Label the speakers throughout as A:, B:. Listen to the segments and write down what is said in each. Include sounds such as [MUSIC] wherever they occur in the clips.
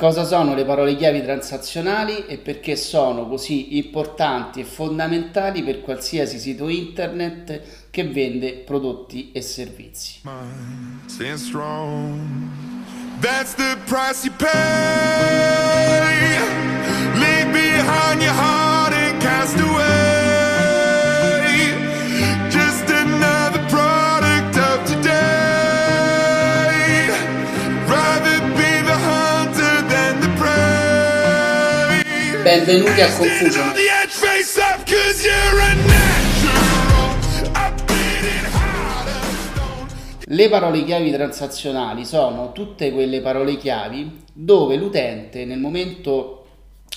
A: Cosa sono le parole chiavi transazionali e perché sono così importanti e fondamentali per qualsiasi sito internet che vende prodotti e servizi? That's Benvenuti a Confusion. Le parole chiavi transazionali sono tutte quelle parole chiavi dove l'utente nel momento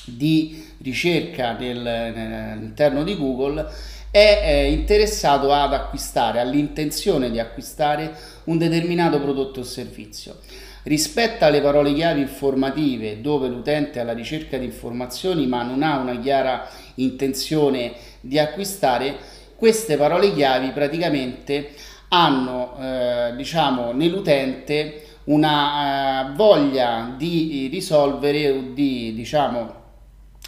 A: di ricerca nel, all'interno di Google è interessato ad acquistare, ha l'intenzione di acquistare un determinato prodotto o servizio. Rispetto alle parole chiave informative, dove l'utente è alla ricerca di informazioni ma non ha una chiara intenzione di acquistare, queste parole chiavi praticamente hanno eh, diciamo, nell'utente una uh, voglia di risolvere di, diciamo,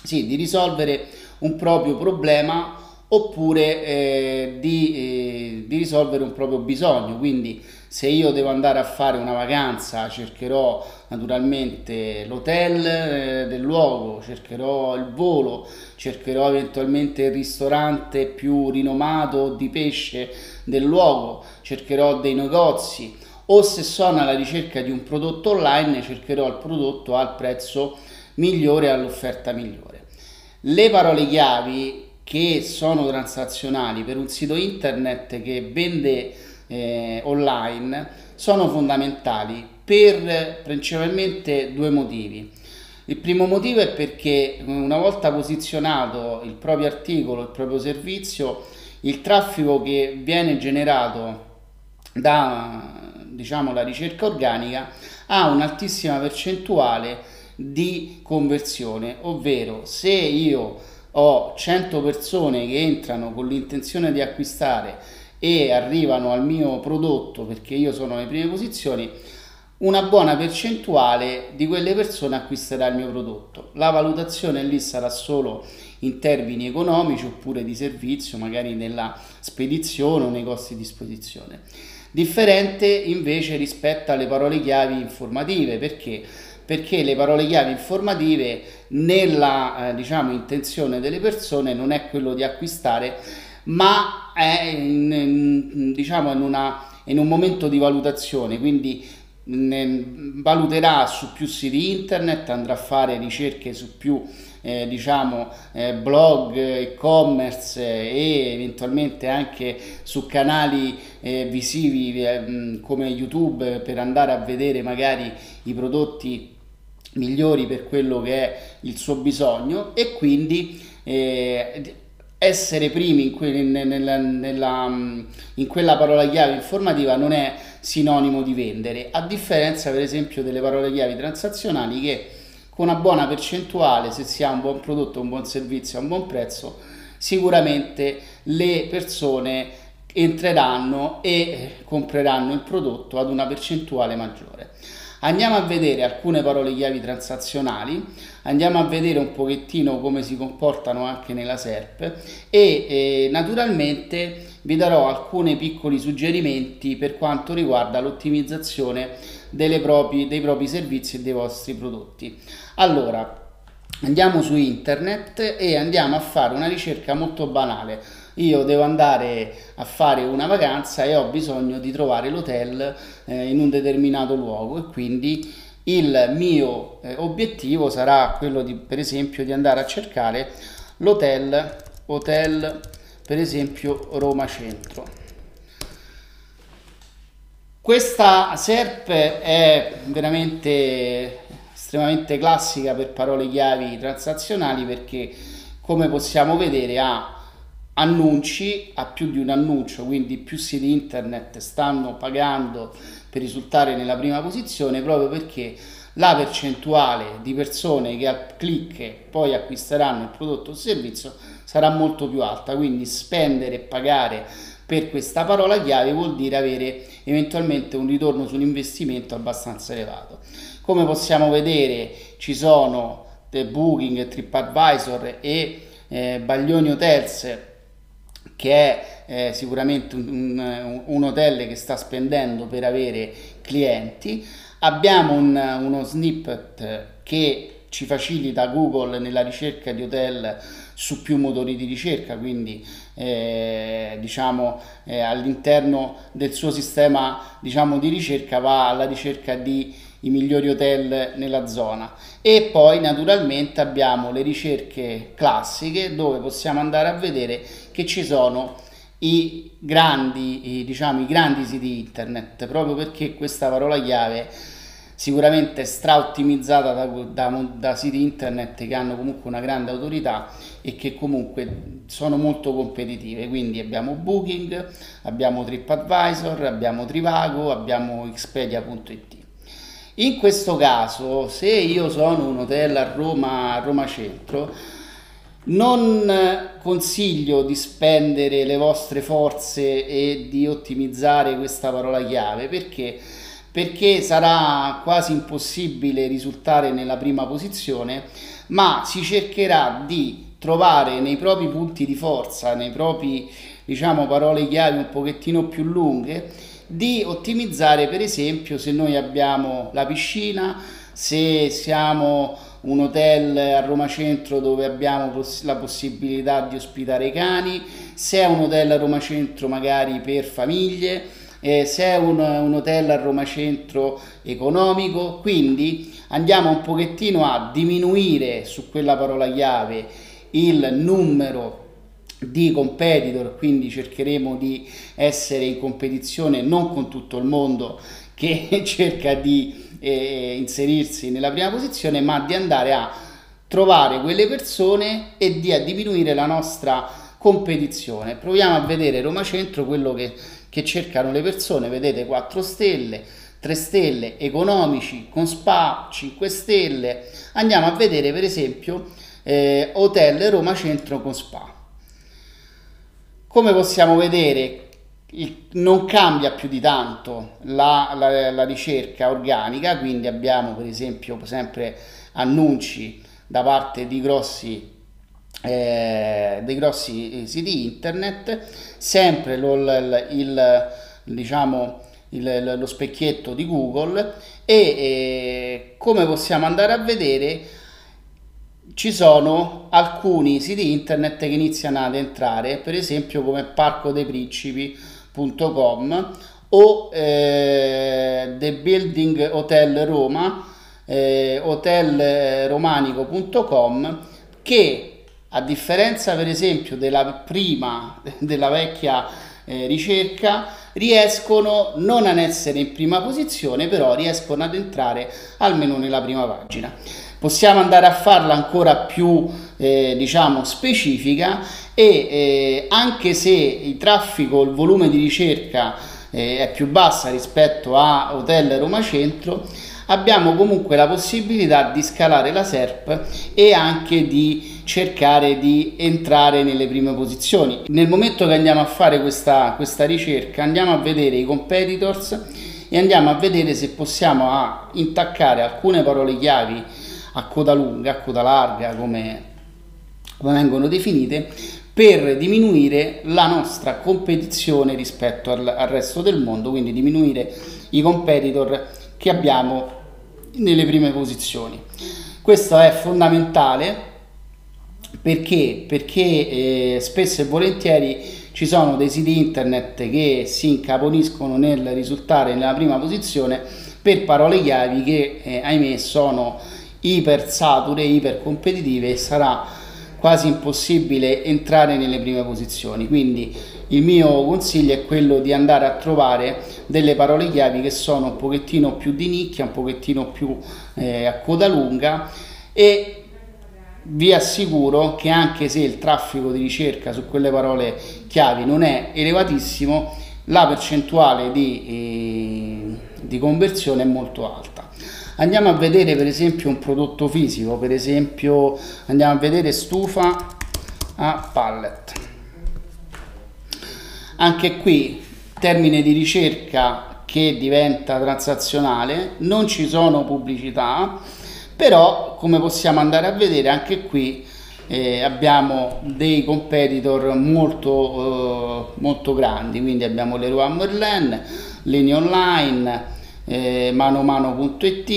A: sì, di risolvere un proprio problema oppure eh, eh, di, risolvere un proprio bisogno. Quindi se io devo andare a fare una vacanza cercherò naturalmente l'hotel eh, del luogo, cercherò il volo, cercherò eventualmente il ristorante più rinomato di pesce del luogo, cercherò dei negozi o se sono alla ricerca di un prodotto online cercherò il prodotto al prezzo migliore all'offerta migliore. Le parole chiavi che sono transazionali per un sito internet che vende eh, online sono fondamentali per principalmente due motivi. Il primo motivo è perché una volta posizionato il proprio articolo, il proprio servizio, il traffico che viene generato da diciamo, la ricerca organica ha un'altissima percentuale di conversione, ovvero se io ho 100 persone che entrano con l'intenzione di acquistare e arrivano al mio prodotto perché io sono alle prime posizioni, una buona percentuale di quelle persone acquisterà il mio prodotto. La valutazione lì sarà solo in termini economici oppure di servizio, magari nella spedizione o nei costi di spedizione. Differente invece rispetto alle parole chiavi informative, perché? Perché le parole chiavi informative nella eh, diciamo, intenzione delle persone non è quello di acquistare, ma è in, in, diciamo, in, una, in un momento di valutazione, quindi valuterà su più siti internet, andrà a fare ricerche su più eh, diciamo eh, blog, e-commerce e eventualmente anche su canali eh, visivi eh, come YouTube per andare a vedere magari i prodotti migliori per quello che è il suo bisogno e quindi eh, essere primi in, que- nella, nella, in, quella parola chiave informativa non è sinonimo di vendere, a differenza per esempio delle parole chiave transazionali che con una buona percentuale, se si ha un buon prodotto, un buon servizio a un buon prezzo, sicuramente le persone entreranno e compreranno il prodotto ad una percentuale maggiore. Andiamo a vedere alcune parole chiavi transazionali, andiamo a vedere un pochettino come si comportano anche nella SERP e eh, naturalmente vi darò alcuni piccoli suggerimenti per quanto riguarda l'ottimizzazione propri, dei propri servizi e dei vostri prodotti. Allora, andiamo su internet e andiamo a fare una ricerca molto banale io devo andare a fare una vacanza e ho bisogno di trovare l'hotel eh, in un determinato luogo e quindi il mio eh, obiettivo sarà quello di per esempio di andare a cercare l'hotel hotel per esempio Roma Centro. Questa SERP è veramente estremamente classica per parole chiavi transazionali perché come possiamo vedere ha annunci a più di un annuncio, quindi più siti internet stanno pagando per risultare nella prima posizione proprio perché la percentuale di persone che al click poi acquisteranno il prodotto o servizio sarà molto più alta, quindi spendere e pagare per questa parola chiave vuol dire avere eventualmente un ritorno sull'investimento abbastanza elevato. Come possiamo vedere ci sono The Booking, TripAdvisor e eh, Baglioni Hotels che è eh, sicuramente un, un, un, hotel che sta spendendo per avere clienti. Abbiamo un, uno snippet che ci facilita Google nella ricerca di hotel su più motori di ricerca, quindi eh, diciamo eh, all'interno del suo sistema diciamo, di ricerca va alla ricerca di i migliori hotel nella zona e poi naturalmente abbiamo le ricerche classiche dove possiamo andare a vedere che ci sono i grandi, diciamo, i grandi siti internet proprio perché questa parola chiave sicuramente stra-ottimizzata da, da, da, siti internet che hanno comunque una grande autorità e che comunque sono molto competitive. Quindi abbiamo Booking, abbiamo TripAdvisor, abbiamo Trivago, abbiamo Expedia.it. In questo caso, se io sono un hotel a Roma, a Roma Centro, non consiglio di spendere le vostre forze e di ottimizzare questa parola chiave. Perché? Perché sarà quasi impossibile risultare nella prima posizione, ma si cercherà di trovare nei propri punti di forza, nei propri diciamo parole chiave un pochettino più lunghe, di ottimizzare per esempio se noi abbiamo la piscina, se siamo un hotel a Roma Centro dove abbiamo la possibilità di ospitare i cani, se è un hotel a Roma Centro magari per famiglie, eh, se è un, un hotel a Roma Centro economico, quindi andiamo un pochettino a diminuire su quella parola chiave il numero di competitor, quindi cercheremo di essere in competizione non con tutto il mondo che [LAUGHS] cerca di eh, inserirsi nella prima posizione, ma di andare a trovare quelle persone e di diminuire la nostra competizione. Proviamo a vedere Roma Centro quello che che cercano le persone, vedete 4 stelle, 3 stelle economici con spa, 5 stelle. Andiamo a vedere per esempio eh, Hotel Roma Centro con spa. Come possiamo vedere non cambia più di tanto la, la, la ricerca organica, quindi abbiamo per esempio sempre annunci da parte di grossi eh, dei grossi eh, siti internet, sempre lo, il, il, diciamo, il, lo specchietto di Google e eh, come possiamo andare a vedere ci sono alcuni siti internet che iniziano ad entrare, per esempio come parcodeprincipi.com o eh, The Building Hotel Roma, eh, hotelromanico.com che a differenza per esempio della prima, [LAUGHS] della vecchia eh, ricerca, riescono non ad essere in prima posizione, però riescono ad entrare almeno nella prima pagina. Possiamo andare a farla ancora più eh, diciamo specifica e eh, anche se il traffico, il volume di ricerca eh, è più bassa rispetto a Hotel Roma Centro, abbiamo comunque la possibilità di scalare la SERP e anche di cercare di entrare nelle prime posizioni. Nel momento che andiamo a fare questa, questa ricerca andiamo a vedere i competitors e andiamo a vedere se possiamo a intaccare alcune parole chiavi a coda lunga, a coda larga come, come vengono definite per diminuire la nostra competizione rispetto al, al resto del mondo, quindi diminuire i competitor che abbiamo nelle prime posizioni. Questo è fondamentale perché? Perché eh, spesso e volentieri ci sono dei siti internet che si incaponiscono nel risultare nella prima posizione per parole chiavi che eh, ahimè sono iper sature, iper competitive e sarà quasi impossibile entrare nelle prime posizioni. Quindi il mio consiglio è quello di andare a trovare delle parole chiavi che sono un pochettino più di nicchia, un pochettino più eh, a coda lunga e vi assicuro che anche se il traffico di ricerca su quelle parole chiavi non è elevatissimo, la percentuale di, eh, di conversione è molto alta. Andiamo a vedere per esempio un prodotto fisico, per esempio andiamo a vedere stufa a pallet. Anche qui termine di ricerca che diventa transazionale, non ci sono pubblicità, però come possiamo andare a vedere anche qui eh, abbiamo dei competitor molto, eh, molto grandi, quindi abbiamo Leroy Merlin, Lini Online, eh, manomano.it,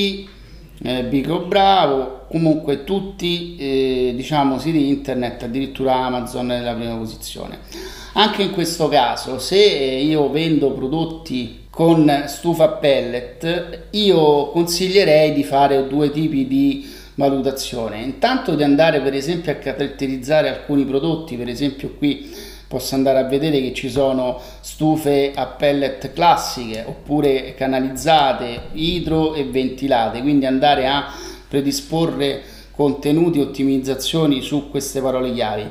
A: eh, Bico Bravo, comunque tutti eh, diciamo siti internet, addirittura Amazon nella prima posizione. Anche in questo caso, se io vendo prodotti con stufa pellet, io consiglierei di fare due tipi di valutazione. Intanto di andare per esempio a caratterizzare alcuni prodotti, per esempio qui posso andare a vedere che ci sono stufe a pellet classiche oppure canalizzate, idro e ventilate, quindi andare a predisporre contenuti, ottimizzazioni su queste parole chiavi.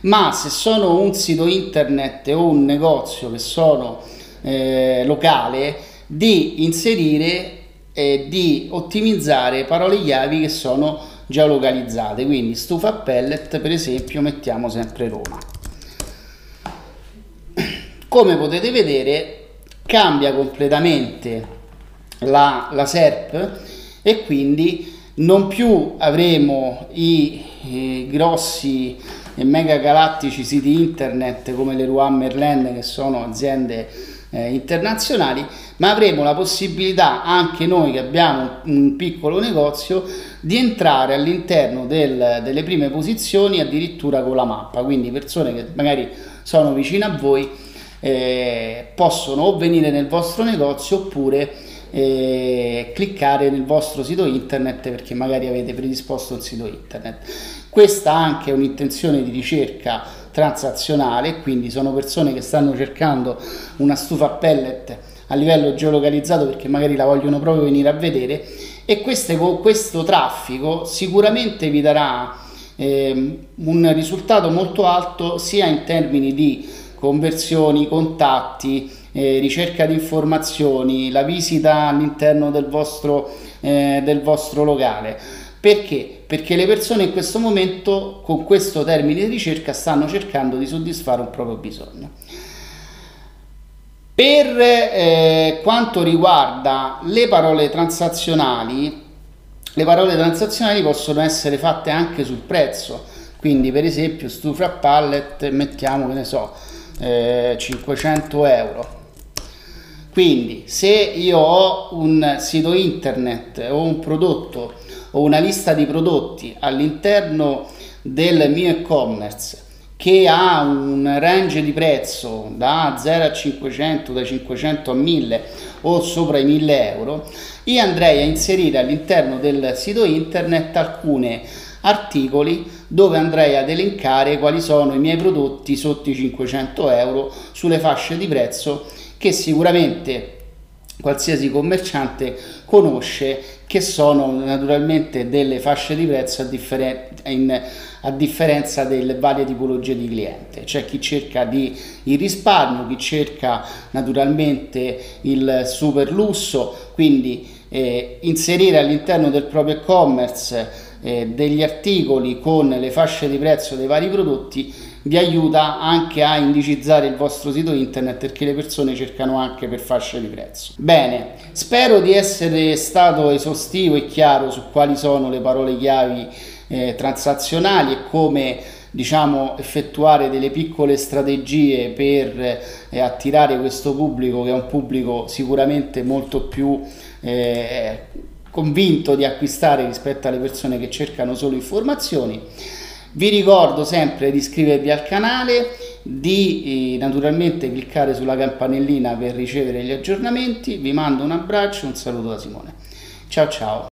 A: Ma se sono un sito internet o un negozio che sono eh, locale, di inserire e di ottimizzare parole chiavi che sono geolocalizzate. Quindi stufa pellet, per esempio, mettiamo sempre Roma. Come potete vedere cambia completamente la, la SERP e quindi non più avremo i, i grossi e mega galattici siti internet come le Leroy Merlin che sono aziende eh, internazionali, ma avremo la possibilità anche noi che abbiamo un piccolo negozio di entrare all'interno del, delle prime posizioni addirittura con la mappa, quindi persone che magari sono vicine a voi eh, possono o venire nel vostro negozio oppure eh, cliccare nel vostro sito internet perché magari avete predisposto un sito internet. Questa anche è un'intenzione di ricerca transazionale, quindi sono persone che stanno cercando una stufa pellet a livello geolocalizzato perché magari la vogliono proprio venire a vedere e queste, questo traffico sicuramente vi darà eh, un risultato molto alto sia in termini di conversioni, contatti, eh, ricerca di informazioni, la visita all'interno del vostro, eh, del vostro locale. Perché? Perché le persone in questo momento con questo termine di ricerca stanno cercando di soddisfare un proprio bisogno. Per eh, quanto riguarda le parole transazionali, le parole transazionali possono essere fatte anche sul prezzo, quindi per esempio stufa pallet mettiamo che ne so eh, 500 euro. Quindi se io ho un sito internet o un prodotto o una lista di prodotti all'interno del mio e-commerce che ha un range di prezzo da 0 a 500, da 500 a 1000 o sopra i 1000 euro, io andrei a inserire all'interno del sito internet alcune articoli dove andrei ad elencare quali sono i miei prodotti sotto i 500 euro sulle fasce di prezzo che sicuramente qualsiasi commerciante conosce che sono naturalmente delle fasce di prezzo a, differen- in, a, differenza delle varie tipologie di cliente. C'è chi cerca di, il risparmio, chi cerca naturalmente il super lusso, quindi eh, inserire all'interno del proprio e-commerce eh, degli articoli con le fasce di prezzo dei vari prodotti vi aiuta anche a indicizzare il vostro sito internet perché le persone cercano anche per fasce di prezzo. Bene, spero di essere stato esaustivo e chiaro su quali sono le parole chiavi eh, transazionali e come diciamo effettuare delle piccole strategie per eh, attirare questo pubblico che è un pubblico sicuramente molto più eh, convinto di acquistare rispetto alle persone che cercano solo informazioni. Vi ricordo sempre di iscrivervi al canale, di eh, naturalmente cliccare sulla campanellina per ricevere gli aggiornamenti. Vi mando un abbraccio un saluto da Simone. Ciao ciao!